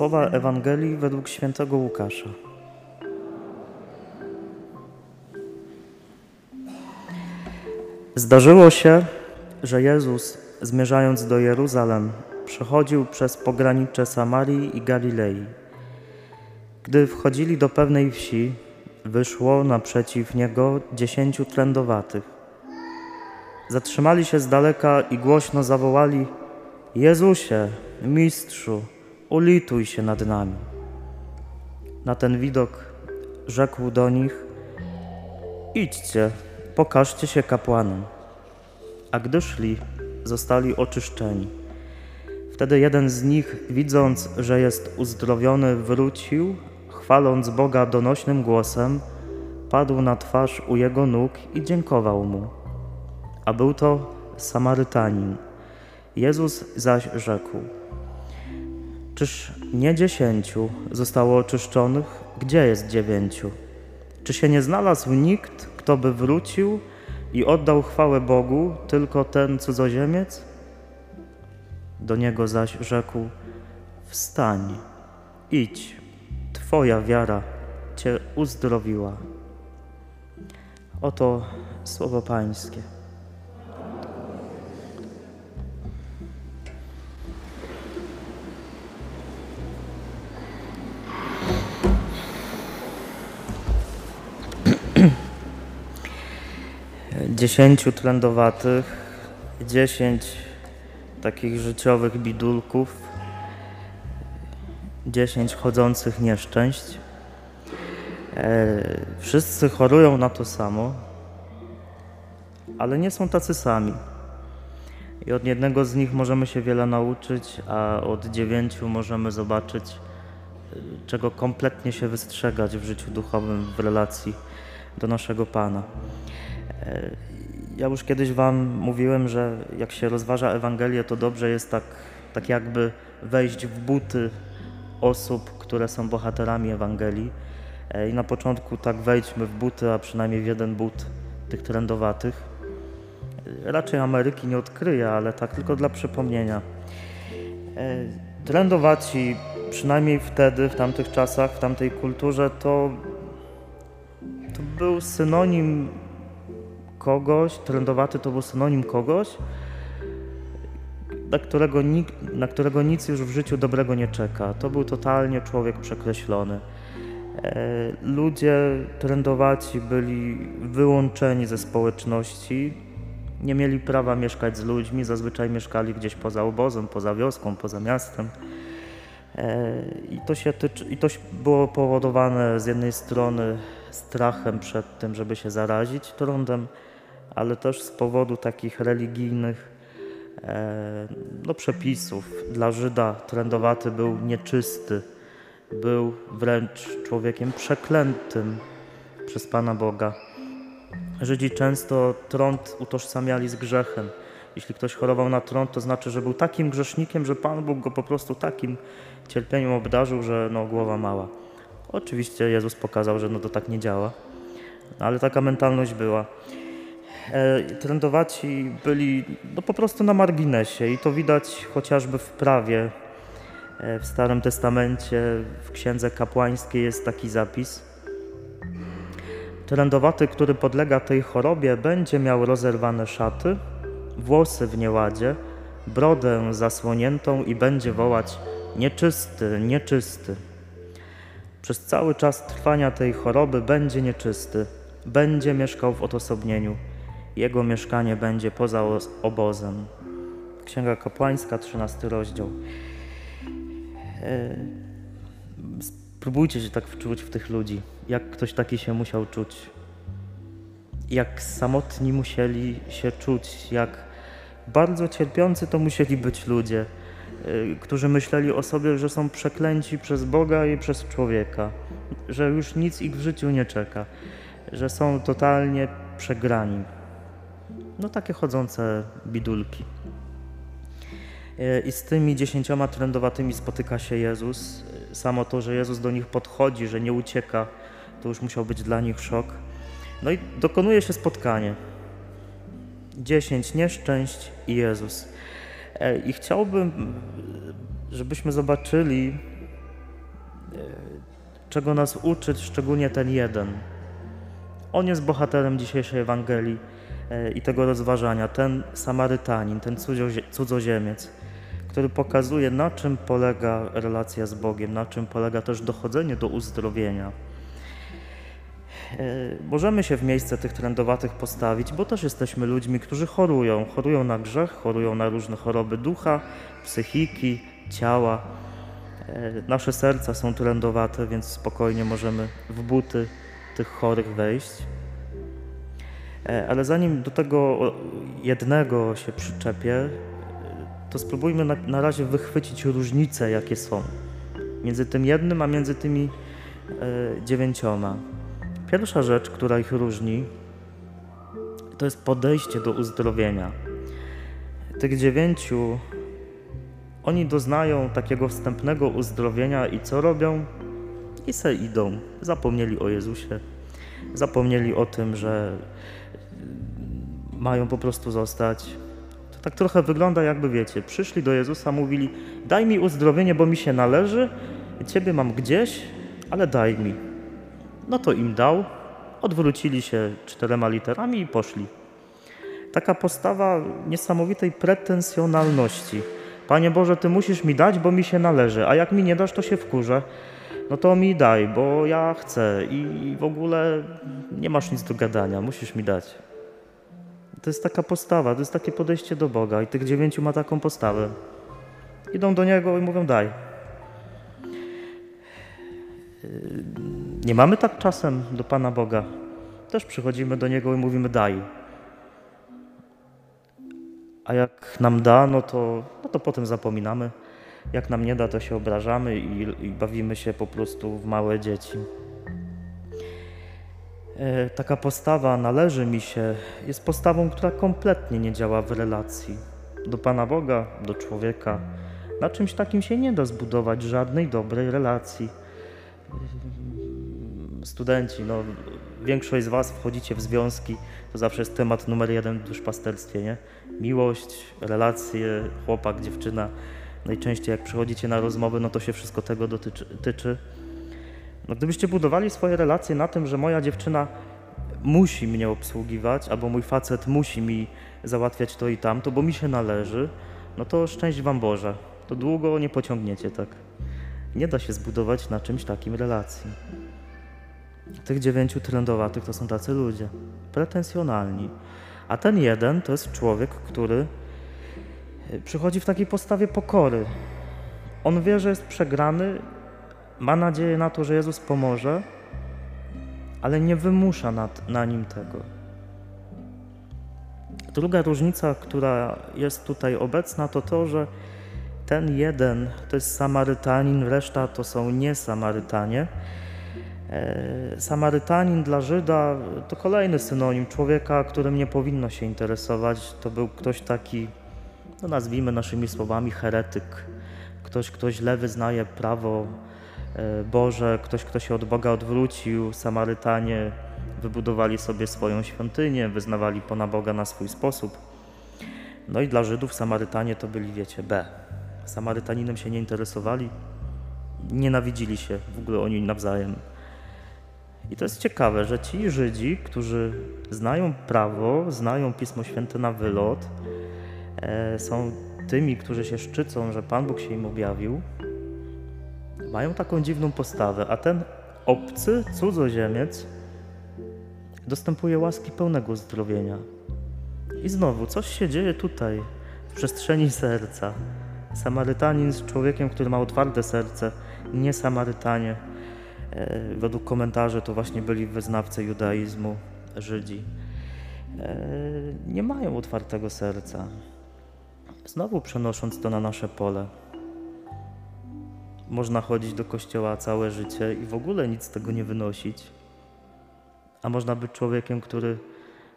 Słowa Ewangelii według świętego Łukasza. Zdarzyło się, że Jezus, zmierzając do Jeruzalem, przechodził przez pogranicze Samarii i Galilei. Gdy wchodzili do pewnej wsi, wyszło naprzeciw niego dziesięciu trędowatych. Zatrzymali się z daleka i głośno zawołali: Jezusie, mistrzu, ulituj się nad nami. Na ten widok rzekł do nich: Idźcie, pokażcie się kapłanom. A gdy szli, zostali oczyszczeni. Wtedy jeden z nich, widząc, że jest uzdrowiony, wrócił, chwaląc Boga donośnym głosem, padł na twarz u jego nóg i dziękował mu. A był to Samarytanin. Jezus zaś rzekł: Czyż nie dziesięciu zostało oczyszczonych? Gdzie jest dziewięciu? Czy się nie znalazł nikt, kto by wrócił i oddał chwałę Bogu, tylko ten cudzoziemiec? Do niego zaś rzekł: Wstań, idź, Twoja wiara Cię uzdrowiła. Oto słowo Pańskie. Dziesięciu trędowatych, dziesięć takich życiowych bidulków, dziesięć chodzących nieszczęść. E, wszyscy chorują na to samo, ale nie są tacy sami. I od jednego z nich możemy się wiele nauczyć, a od dziewięciu możemy zobaczyć, e, czego kompletnie się wystrzegać w życiu duchowym, w relacji do naszego Pana. E, ja już kiedyś Wam mówiłem, że jak się rozważa Ewangelię, to dobrze jest tak, tak jakby wejść w buty osób, które są bohaterami Ewangelii. E, I na początku tak wejdźmy w buty, a przynajmniej w jeden but tych trendowatych. E, raczej Ameryki nie odkryję, ale tak tylko dla przypomnienia. Trendowaci, przynajmniej wtedy, w tamtych czasach, w tamtej kulturze, to, to był synonim kogoś, trendowaty to był synonim kogoś, na którego, na którego nic już w życiu dobrego nie czeka. To był totalnie człowiek przekreślony. E, ludzie trendowaci byli wyłączeni ze społeczności, nie mieli prawa mieszkać z ludźmi, zazwyczaj mieszkali gdzieś poza obozem, poza wioską, poza miastem. E, I to, się tyczy, I to było powodowane z jednej strony strachem przed tym, żeby się zarazić trądem, ale też z powodu takich religijnych e, no, przepisów. Dla Żyda trędowaty był nieczysty, był wręcz człowiekiem przeklętym przez Pana Boga. Żydzi często trąd utożsamiali z grzechem. Jeśli ktoś chorował na trąd, to znaczy, że był takim grzesznikiem, że Pan Bóg go po prostu takim cierpieniem obdarzył, że no, głowa mała. Oczywiście Jezus pokazał, że no to tak nie działa, ale taka mentalność była. E, trendowaci byli no, po prostu na marginesie i to widać chociażby w prawie. E, w Starym Testamencie, w Księdze Kapłańskiej jest taki zapis. Trendowaty, który podlega tej chorobie, będzie miał rozerwane szaty, włosy w nieładzie, brodę zasłoniętą i będzie wołać nieczysty, nieczysty. Przez cały czas trwania tej choroby będzie nieczysty, będzie mieszkał w odosobnieniu jego mieszkanie będzie poza obozem. Księga Kapłańska, 13 rozdział. E, spróbujcie się tak wczuć w tych ludzi, jak ktoś taki się musiał czuć. Jak samotni musieli się czuć, jak bardzo cierpiący to musieli być ludzie, e, którzy myśleli o sobie, że są przeklęci przez Boga i przez człowieka, że już nic ich w życiu nie czeka, że są totalnie przegrani no takie chodzące bidulki. E, I z tymi dziesięcioma trędowatymi spotyka się Jezus. Samo to, że Jezus do nich podchodzi, że nie ucieka, to już musiał być dla nich szok. No i dokonuje się spotkanie. Dziesięć nieszczęść i Jezus. E, I chciałbym, żebyśmy zobaczyli czego nas uczy szczególnie ten jeden. On jest bohaterem dzisiejszej Ewangelii e, i tego rozważania. Ten Samarytanin, ten cudzoziemiec, który pokazuje, na czym polega relacja z Bogiem, na czym polega też dochodzenie do uzdrowienia. E, możemy się w miejsce tych trendowatych postawić, bo też jesteśmy ludźmi, którzy chorują. Chorują na grzech, chorują na różne choroby ducha, psychiki, ciała. E, nasze serca są trendowate, więc spokojnie możemy w buty tych chorych wejść. E, ale zanim do tego jednego się przyczepię, to spróbujmy na, na razie wychwycić różnice, jakie są między tym jednym, a między tymi e, dziewięcioma. Pierwsza rzecz, która ich różni, to jest podejście do uzdrowienia. Tych dziewięciu, oni doznają takiego wstępnego uzdrowienia i co robią? I se idą. Zapomnieli o Jezusie, zapomnieli o tym, że mają po prostu zostać. To tak trochę wygląda, jakby wiecie, przyszli do Jezusa, mówili: Daj mi uzdrowienie, bo mi się należy, ciebie mam gdzieś, ale daj mi. No to im dał, odwrócili się czterema literami i poszli. Taka postawa niesamowitej pretensjonalności. Panie Boże, Ty musisz mi dać, bo mi się należy, a jak mi nie dasz, to się wkurzę. No to mi daj, bo ja chcę i w ogóle nie masz nic do gadania, musisz mi dać. To jest taka postawa, to jest takie podejście do Boga i tych dziewięciu ma taką postawę. Idą do Niego i mówią daj. Nie mamy tak czasem do Pana Boga. Też przychodzimy do Niego i mówimy daj. A jak nam da, no to, no to potem zapominamy. Jak nam nie da, to się obrażamy i, i bawimy się po prostu w małe dzieci. E, taka postawa należy mi się, jest postawą, która kompletnie nie działa w relacji do Pana Boga, do człowieka. Na czymś takim się nie da zbudować żadnej dobrej relacji. Studenci, no, większość z Was wchodzicie w związki, to zawsze jest temat numer jeden w duszpasterstwie, nie? Miłość, relacje, chłopak, dziewczyna. Najczęściej jak przychodzicie na rozmowy, no to się wszystko tego dotyczy. Tyczy. No gdybyście budowali swoje relacje na tym, że moja dziewczyna musi mnie obsługiwać, albo mój facet musi mi załatwiać to i tamto, bo mi się należy, no to szczęść Wam Boże. To długo nie pociągniecie tak. Nie da się zbudować na czymś takim relacji. Tych dziewięciu trendowatych to są tacy ludzie, pretensjonalni. A ten jeden to jest człowiek, który przychodzi w takiej postawie pokory. On wie, że jest przegrany ma nadzieję na to, że Jezus pomoże, ale nie wymusza nad, na nim tego. Druga różnica, która jest tutaj obecna, to to, że ten jeden to jest Samarytanin, reszta to są nie Samarytanie. E, Samarytanin dla Żyda to kolejny synonim człowieka, którym nie powinno się interesować. To był ktoś taki, no nazwijmy naszymi słowami, heretyk. Ktoś, kto źle wyznaje prawo Boże, ktoś, kto się od Boga odwrócił, Samarytanie wybudowali sobie swoją świątynię, wyznawali Pana Boga na swój sposób. No i dla Żydów Samarytanie to byli, wiecie, B. Samarytaninem się nie interesowali, nienawidzili się w ogóle oni nawzajem. I to jest ciekawe, że ci Żydzi, którzy znają prawo, znają Pismo Święte na wylot, e, są tymi, którzy się szczycą, że Pan Bóg się im objawił, mają taką dziwną postawę, a ten obcy, cudzoziemiec dostępuje łaski pełnego zdrowienia. I znowu, coś się dzieje tutaj, w przestrzeni serca. Samarytanin z człowiekiem, który ma otwarte serce, nie Samarytanie. E, według komentarzy to właśnie byli wyznawcy judaizmu, Żydzi. E, nie mają otwartego serca. Znowu przenosząc to na nasze pole, można chodzić do kościoła całe życie i w ogóle nic z tego nie wynosić. A można być człowiekiem, który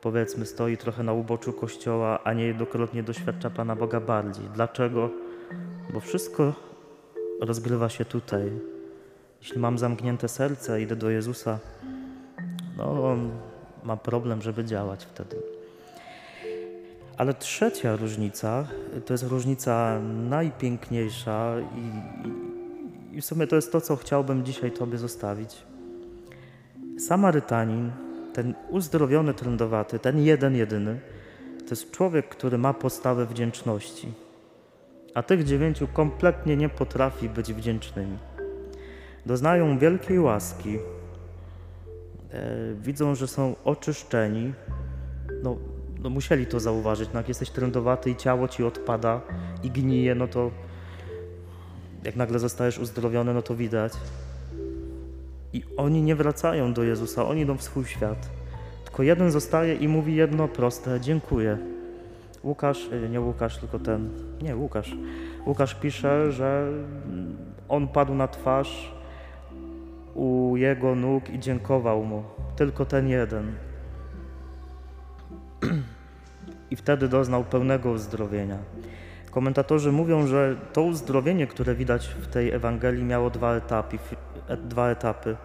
powiedzmy stoi trochę na uboczu kościoła, a niejednokrotnie doświadcza Pana Boga bardziej. Dlaczego? Bo wszystko rozgrywa się tutaj. Jeśli mam zamknięte serce, idę do Jezusa, no on ma problem, żeby działać wtedy. Ale trzecia różnica to jest różnica najpiękniejsza i, I w sumie to jest to, co chciałbym dzisiaj Tobie zostawić. Samarytanin, ten uzdrowiony trędowaty, ten jeden, jedyny, to jest człowiek, który ma postawę wdzięczności. A tych dziewięciu kompletnie nie potrafi być wdzięcznymi. Doznają wielkiej łaski, e, widzą, że są oczyszczeni. No, no musieli to zauważyć. No jak jesteś trędowaty i ciało ci odpada i gnije, no to jak nagle zostajesz uzdrowiony, no to widać. I oni nie wracają do Jezusa, oni idą w swój świat. Tylko jeden zostaje i mówi jedno proste: Dziękuję. Łukasz, e, nie Łukasz, tylko ten, nie Łukasz. Łukasz pisze, że on padł na twarz u jego nóg i dziękował mu. Tylko ten jeden. I wtedy doznał pełnego uzdrowienia. Komentatorzy mówią, że to uzdrowienie, które widać w tej Ewangelii, miało dwa etapy. Dwa etapy.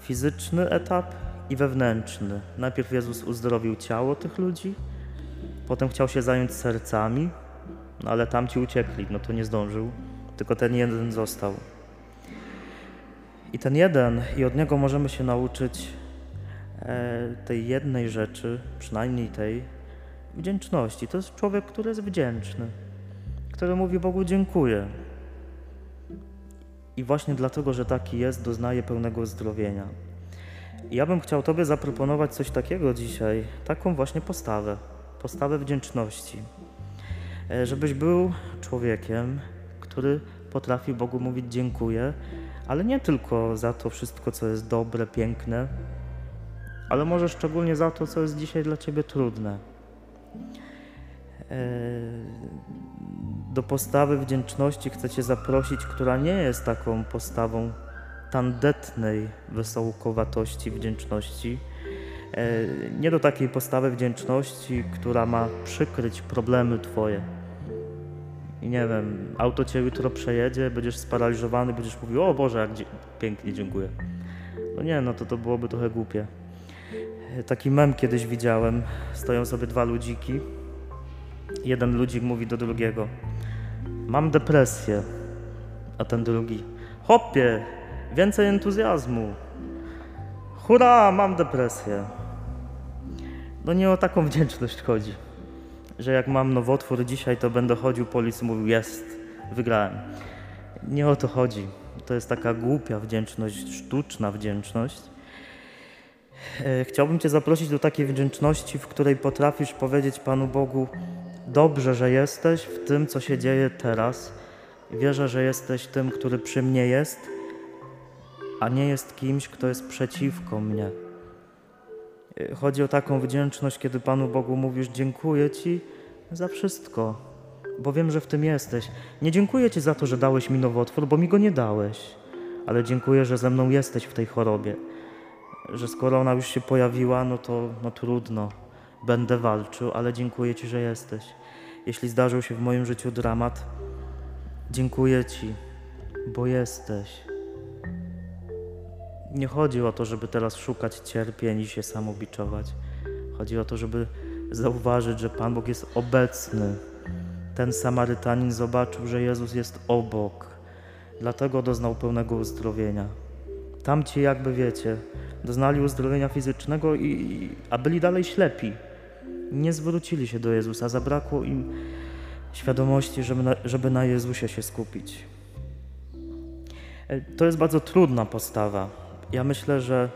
Fizyczny etap i wewnętrzny. Najpierw Jezus uzdrowił ciało tych ludzi, potem chciał się zająć sercami, no ale tamci uciekli, no to nie zdążył, tylko ten jeden został. I ten jeden, i od niego możemy się nauczyć e, tej jednej rzeczy, przynajmniej tej wdzięczności. To jest człowiek, który jest wdzięczny, który mówi Bogu dziękuję. I właśnie dlatego, że taki jest, doznaje pełnego uzdrowienia. I ja bym chciał Tobie zaproponować coś takiego dzisiaj, taką właśnie postawę, postawę wdzięczności. E, żebyś był człowiekiem, który potrafi Bogu mówić dziękuję, ale nie tylko za to wszystko, co jest dobre, piękne, ale może szczególnie za to, co jest dzisiaj dla Ciebie trudne. E, do postawy wdzięczności chcę Cię zaprosić, która nie jest taką postawą tandetnej wesołkowatości wdzięczności. E, nie do takiej postawy wdzięczności, która ma przykryć problemy Twoje i nie wiem, auto cię jutro przejedzie, będziesz sparaliżowany, będziesz mówił, o Boże, jak pięknie, dziękuję. No nie, no to to byłoby trochę głupie. Taki mem kiedyś widziałem, stoją sobie dwa ludziki. Jeden ludzik mówi do drugiego, mam depresję, a ten drugi, hopie, więcej entuzjazmu. Hurra, mam depresję. No nie o taką wdzięczność chodzi że jak mam nowotwór dzisiaj, to będę chodził po ulicy mówił jest, wygrałem. Nie o to chodzi. To jest taka głupia wdzięczność, sztuczna wdzięczność. E, chciałbym Cię zaprosić do takiej wdzięczności, w której potrafisz powiedzieć Panu Bogu: Dobrze, że jesteś w tym, co się dzieje teraz. Wierzę, że jesteś tym, który przy mnie jest, a nie jest kimś, kto jest przeciwko mnie. Chodzi o taką wdzięczność, kiedy Panu Bogu mówisz: Dziękuję Ci za wszystko, bo wiem, że w tym jesteś. Nie dziękuję Ci za to, że dałeś mi nowotwór, bo mi go nie dałeś, ale dziękuję, że ze mną jesteś w tej chorobie. Że skoro ona już się pojawiła, no to no trudno, będę walczył, ale dziękuję Ci, że jesteś. Jeśli zdarzył się w moim życiu dramat, dziękuję Ci, bo jesteś. Nie chodzi o to, żeby teraz szukać cierpień i się samobiczować. Chodzi o to, żeby zauważyć, że Pan Bóg jest obecny. Ten Samarytanin zobaczył, że Jezus jest obok, dlatego doznał pełnego uzdrowienia. Tamci, jakby wiecie, doznali uzdrowienia fizycznego, i, a byli dalej ślepi. Nie zwrócili się do Jezusa, zabrakło im świadomości, żeby na, żeby na Jezusie się skupić. E, to jest bardzo trudna postawa. Ja myślę, że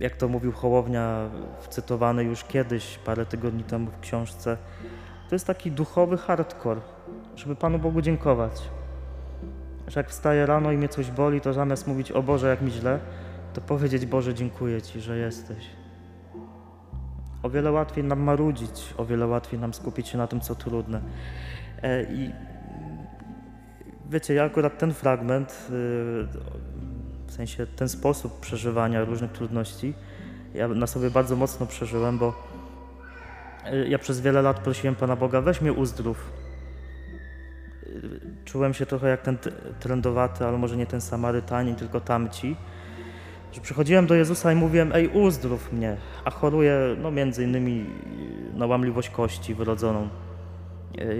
jak to mówił Hołownia, cytowany już kiedyś, parę tygodni temu w książce, to jest taki duchowy hardcore, żeby Panu Bogu dziękować. Że jak wstaję rano i mnie coś boli, to zamiast mówić o Boże, jak mi źle, to powiedzieć Boże, dziękuję Ci, że jesteś. O wiele łatwiej nam marudzić, o wiele łatwiej nam skupić się na tym, co trudne. E, I wiecie, ja akurat ten fragment y, w sensie ten sposób przeżywania różnych trudności ja na sobie bardzo mocno przeżyłem, bo e, ja przez wiele lat prosiłem Pana Boga, weź mnie uzdrów. E, czułem się trochę jak ten trendowaty, ale może nie ten Samarytanin, tylko tamci. Że przychodziłem do Jezusa i mówiłem, ej uzdrów mnie, a choruję no między innymi na łamliwość kości wyrodzoną.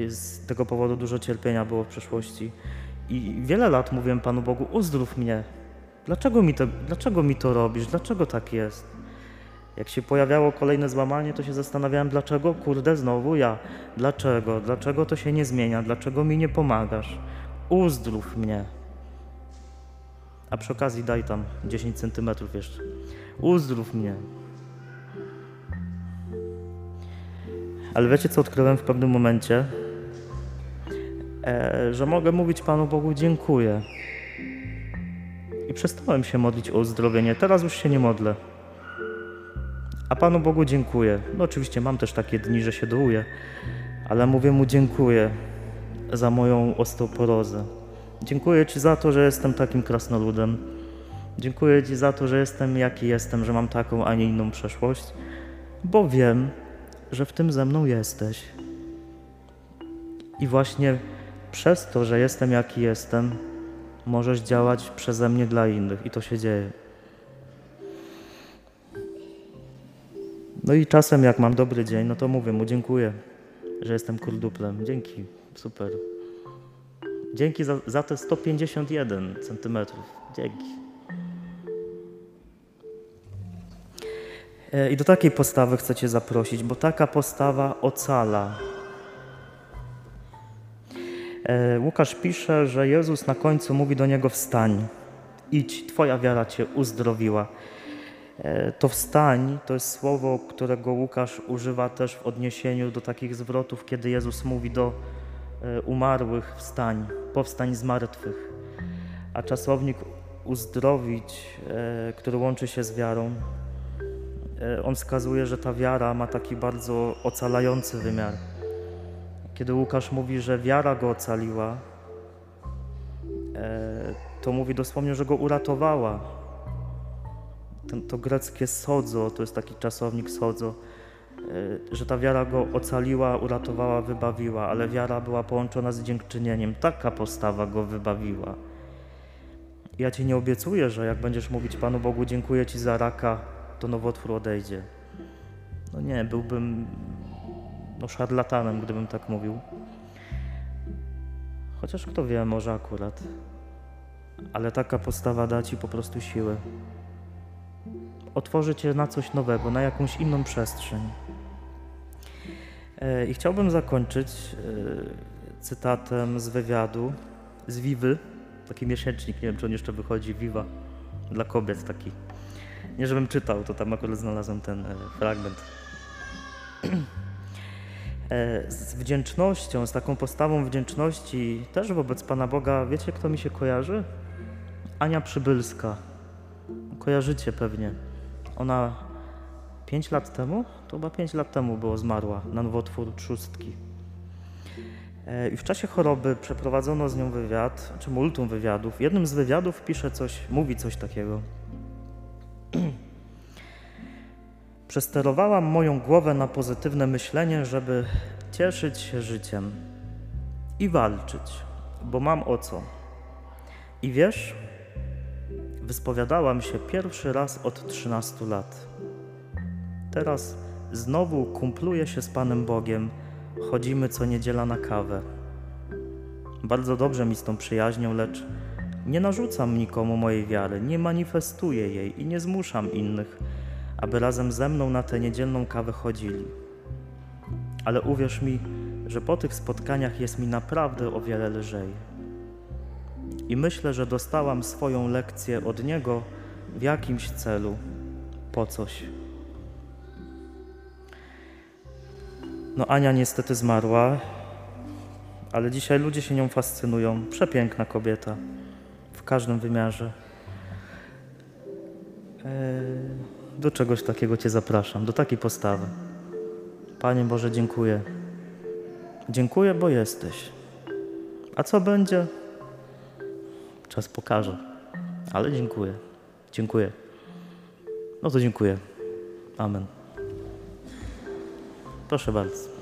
Z tego powodu dużo cierpienia było w przeszłości. I wiele lat mówiłem Panu Bogu, uzdrów mnie. Dlaczego mi to, dlaczego mi to robisz? Dlaczego tak jest? Jak się pojawiało kolejne złamanie, to się zastanawiałem, dlaczego, kurde, znowu ja. Dlaczego? Dlaczego to się nie zmienia? Dlaczego mi nie pomagasz? Uzdrów mnie. A przy okazji daj tam 10 centymetrów jeszcze. Uzdrów mnie. Ale wiecie, co odkryłem w pewnym momencie? E, że mogę mówić Panu Bogu dziękuję. I przestałem się modlić o uzdrowienie. Teraz już się nie modlę. A Panu Bogu dziękuję. No oczywiście mam też takie dni, że się dołuję, ale mówię Mu dziękuję za moją osteoporozę. Dziękuję Ci za to, że jestem takim krasnoludem. Dziękuję Ci za to, że jestem jaki jestem, że mam taką, a nie inną przeszłość, bo wiem, że w tym ze mną jesteś. I właśnie przez to, że jestem jaki jestem, możesz działać przeze mnie dla innych i to się dzieje. No i czasem jak mam dobry dzień, no to mówię mu dziękuję, że jestem kurduplem. Dzięki, super. Dzięki za, za te 151 centymetrów. Dzięki. E, I do takiej postawy chcę Cię zaprosić, bo taka postawa ocala. E, Łukasz pisze, że Jezus na końcu mówi do niego: Wstań, idź, Twoja wiara Cię uzdrowiła. E, To wstań to jest słowo, którego Łukasz używa też w odniesieniu do takich zwrotów, kiedy Jezus mówi do umarłych: Wstań, powstań z martwych. A czasownik uzdrowić, e, który łączy się z wiarą, e, on wskazuje, że ta wiara ma taki bardzo ocalający wymiar. Kiedy Łukasz mówi, że wiara go ocaliła, e, to mówi dosłownie, że go uratowała. Ten, to greckie sodzo, to jest taki czasownik sodzo, e, że ta wiara go ocaliła, uratowała, wybawiła, ale wiara była połączona z dziękczynieniem. Taka postawa go wybawiła. Ja ci nie obiecuję, że jak będziesz mówić Panu Bogu, dziękuję ci za raka, to nowotwór odejdzie. No nie, byłbym no, szarlatanem, gdybym tak mówił. Chociaż kto wie, może akurat. Ale taka postawa da ci po prostu siłę. Otworzy cię na coś nowego, na jakąś inną przestrzeń. E, I chciałbym zakończyć e, cytatem z wywiadu z Wiwy. Taki miesięcznik, nie wiem czy on jeszcze wychodzi, Viva dla kobiet taki. Nie żebym czytał, to tam akurat znalazłem ten e, fragment. Z wdzięcznością, z taką postawą wdzięczności też wobec Pana Boga, wiecie kto mi się kojarzy? Ania Przybylska. Kojarzycie pewnie. Ona 5 lat temu, to chyba 5 lat temu było zmarła na nowotwór trzustki. E, I w czasie choroby przeprowadzono z nią wywiad, czy multum wywiadów. W jednym z wywiadów pisze coś, mówi coś takiego. Przesterowałam moją głowę na pozytywne myślenie, żeby cieszyć się życiem i walczyć, bo mam o co. I wiesz, wyspowiadałam się pierwszy raz od 13 lat. Teraz znowu kumpluję się z Panem Bogiem, chodzimy co niedziela na kawę. Bardzo dobrze mi z tą przyjaźnią, lecz nie narzucam nikomu mojej wiary, nie manifestuję jej i nie zmuszam innych, aby razem ze mną na tę niedzielną kawę chodzili. Ale uwierz mi, że po tych spotkaniach jest mi naprawdę o wiele lżej. I myślę, że dostałam swoją lekcję od niego w jakimś celu, po coś. No, Ania niestety zmarła, ale dzisiaj ludzie się nią fascynują. Przepiękna kobieta w każdym wymiarze. Eee, do czegoś takiego Cię zapraszam, do takiej postawy. Panie Boże, dziękuję. Dziękuję, bo jesteś. A co będzie? Czas pokaże. Ale dziękuję. Dziękuję. No to dziękuję. Amen. Proszę bardzo.